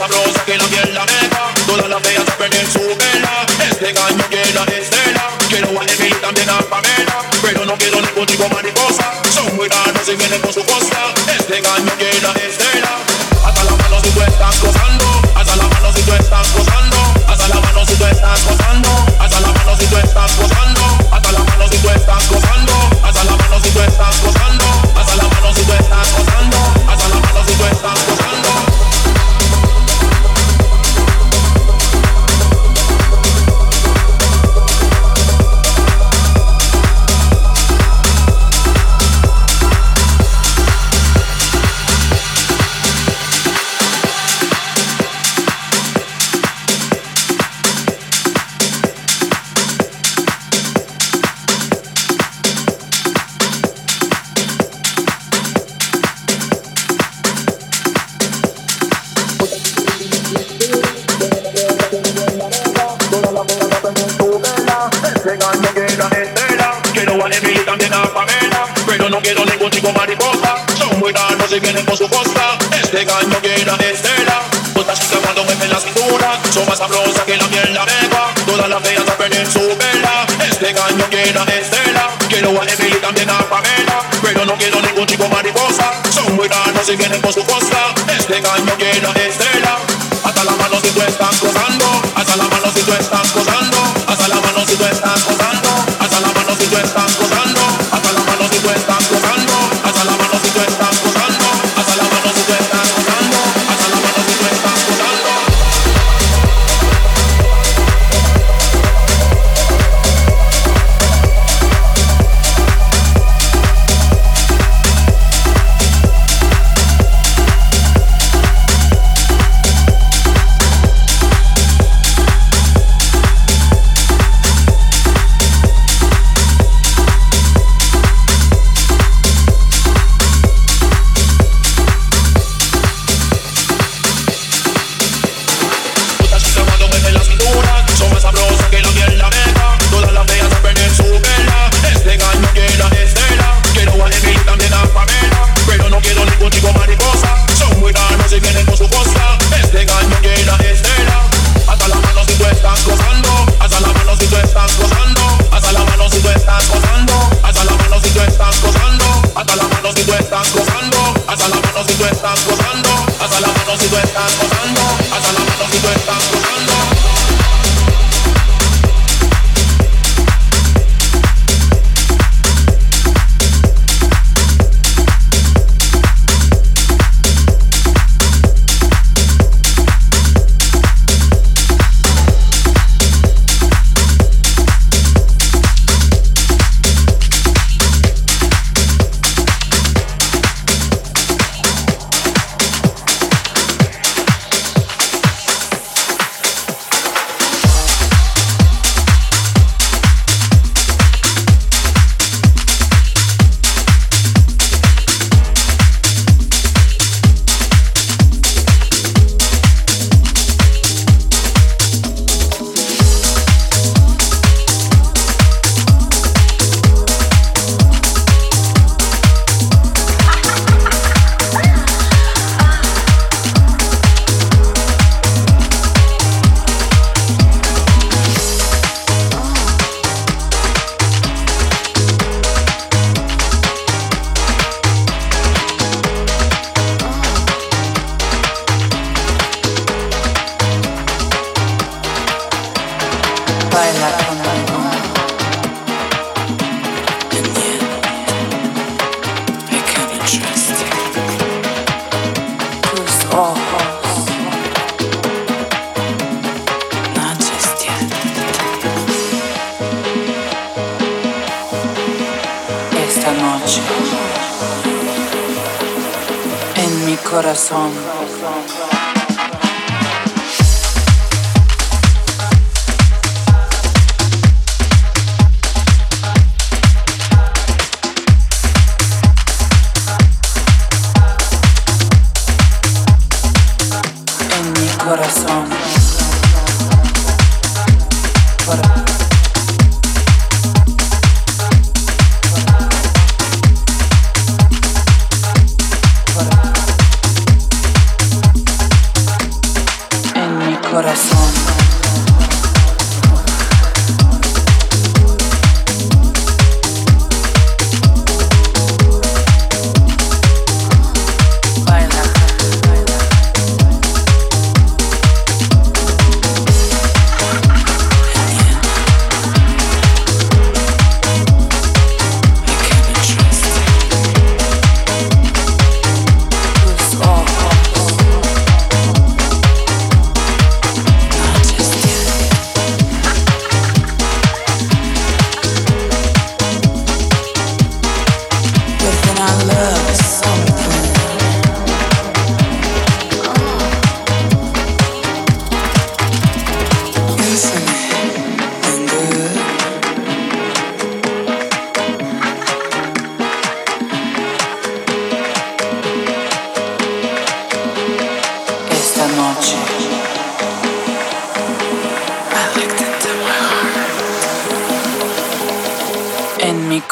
sabrosa que la piel la. Todas las feas saben en su vela. Este gallo llena de estela. Quiero a Emil también a Pamela. Pero no quiero ningún tipo mariposa. Son muy raros y vienen con su cosa.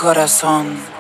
Corazón.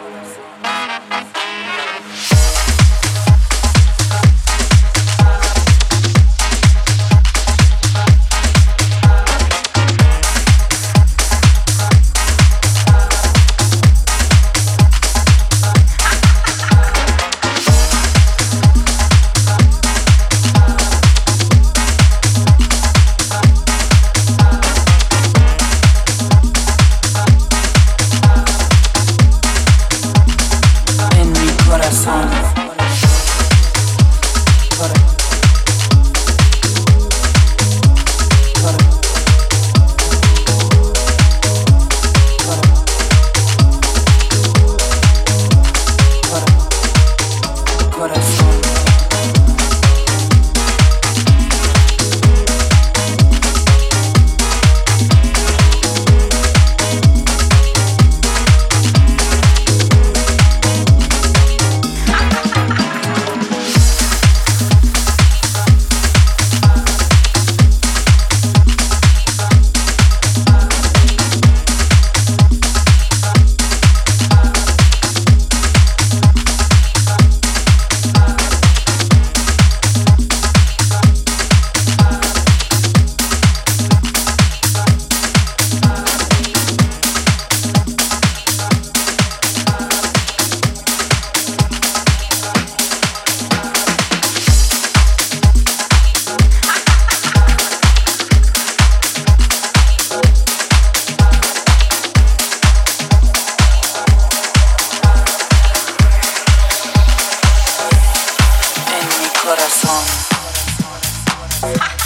ha!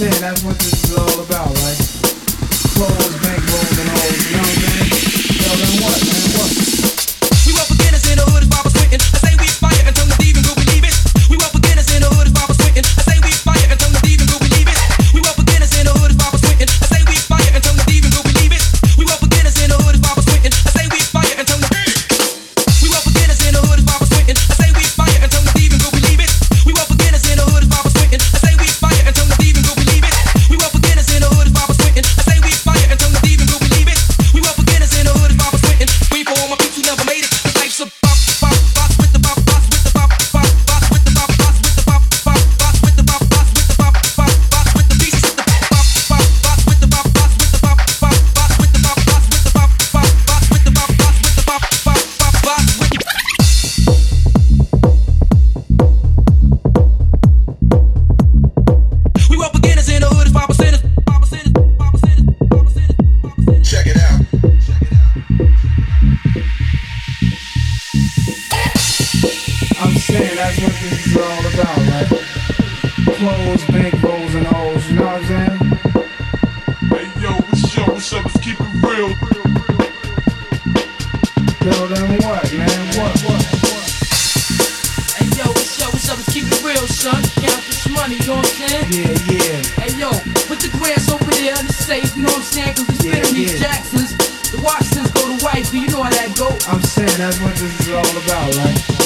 saying that's what this is all about, right? son. Count this money, you know what I'm saying? Yeah, yeah. Hey, yo, put the grass over there in the safe, you know what I'm saying? Cause it's yeah, been yeah. these Jacksons. The Washingtons go to wifey, you know how that go. I'm saying that's what this is all about, right?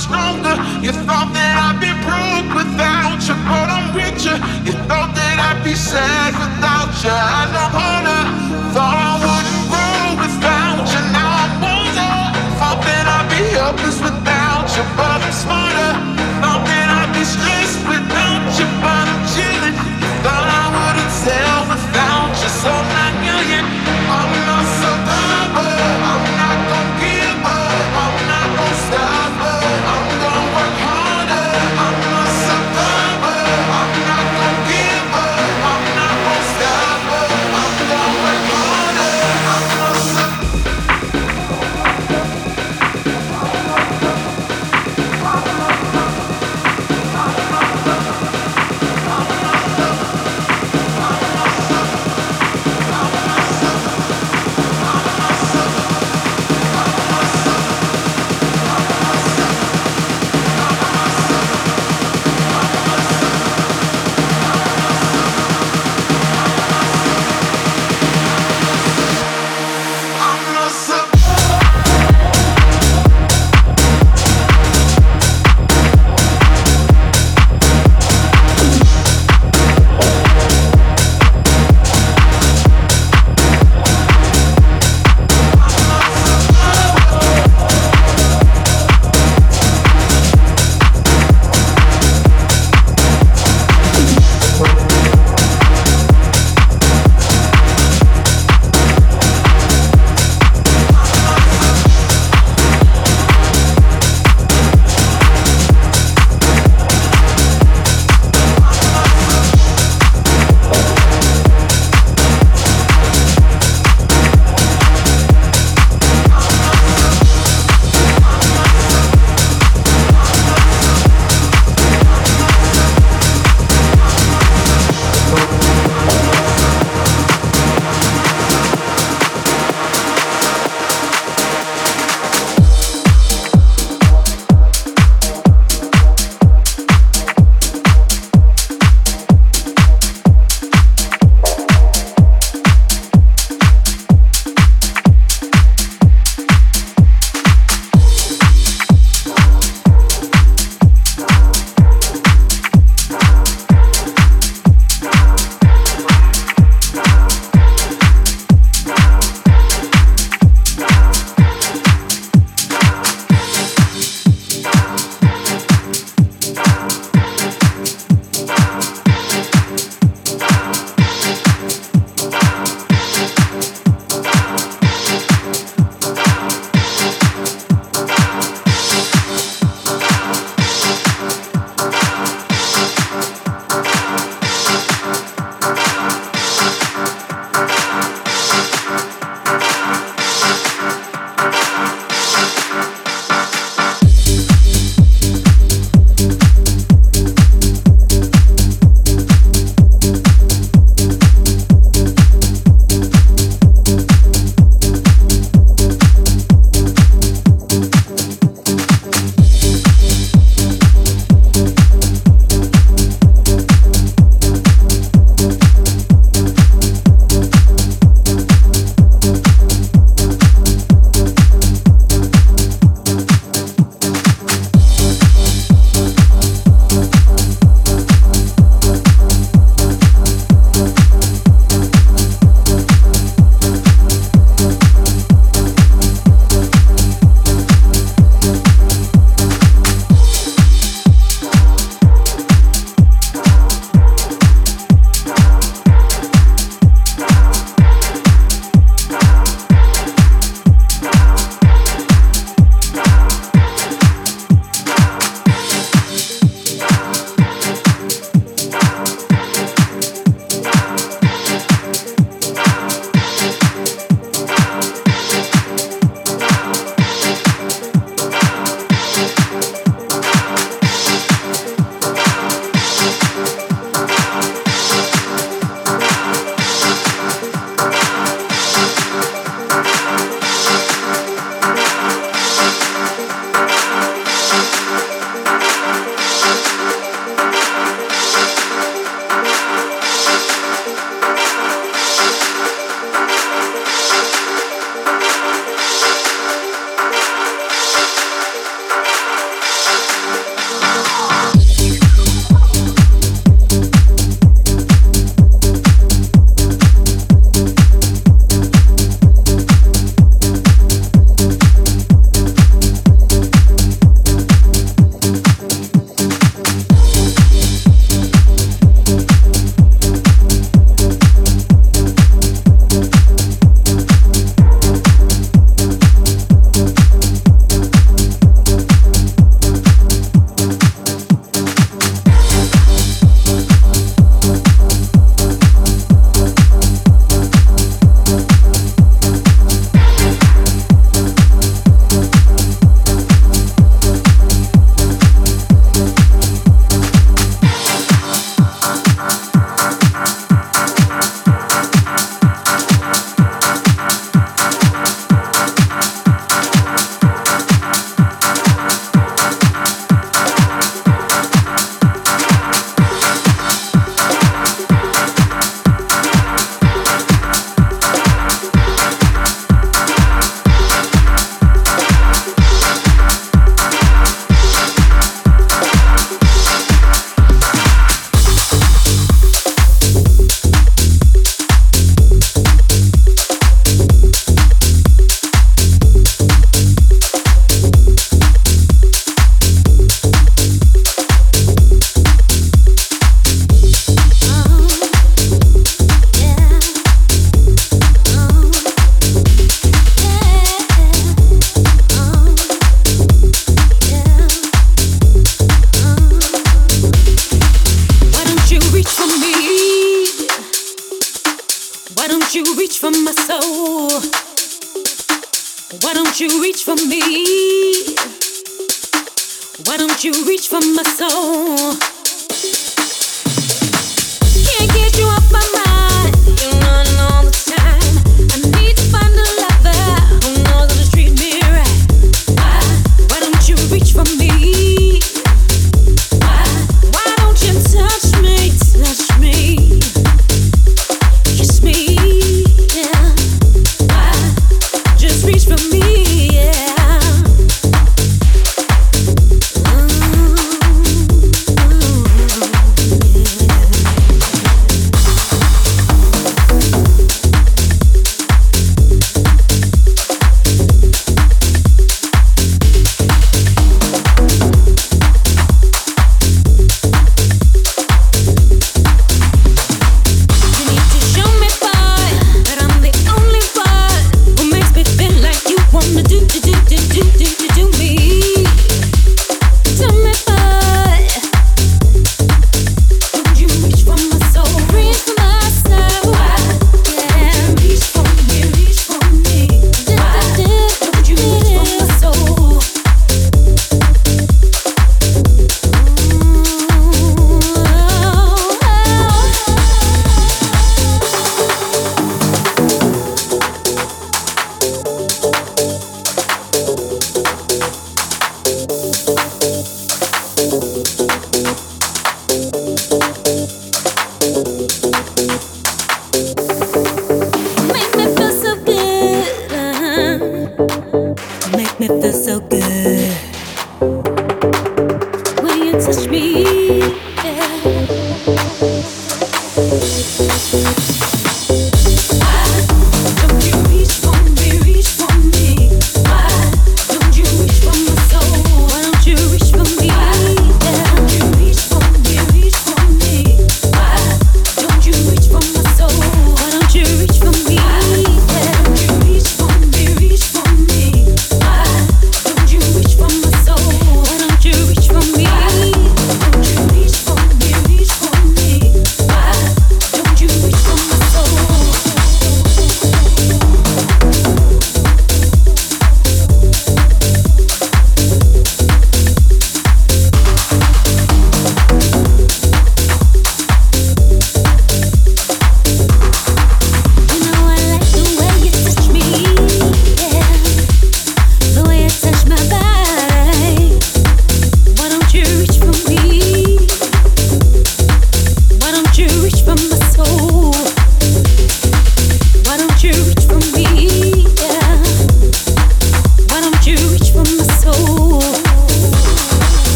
stronger. You thought that I'd be broke without you, but I'm richer. You thought that I'd be sad without you.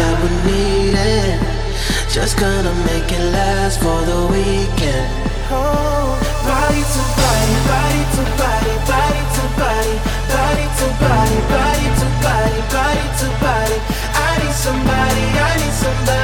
that we needed. Just gonna make it last for the weekend. Oh, body to body, body to body, body to body, body to body, body to body, body to body. I need somebody, I need somebody.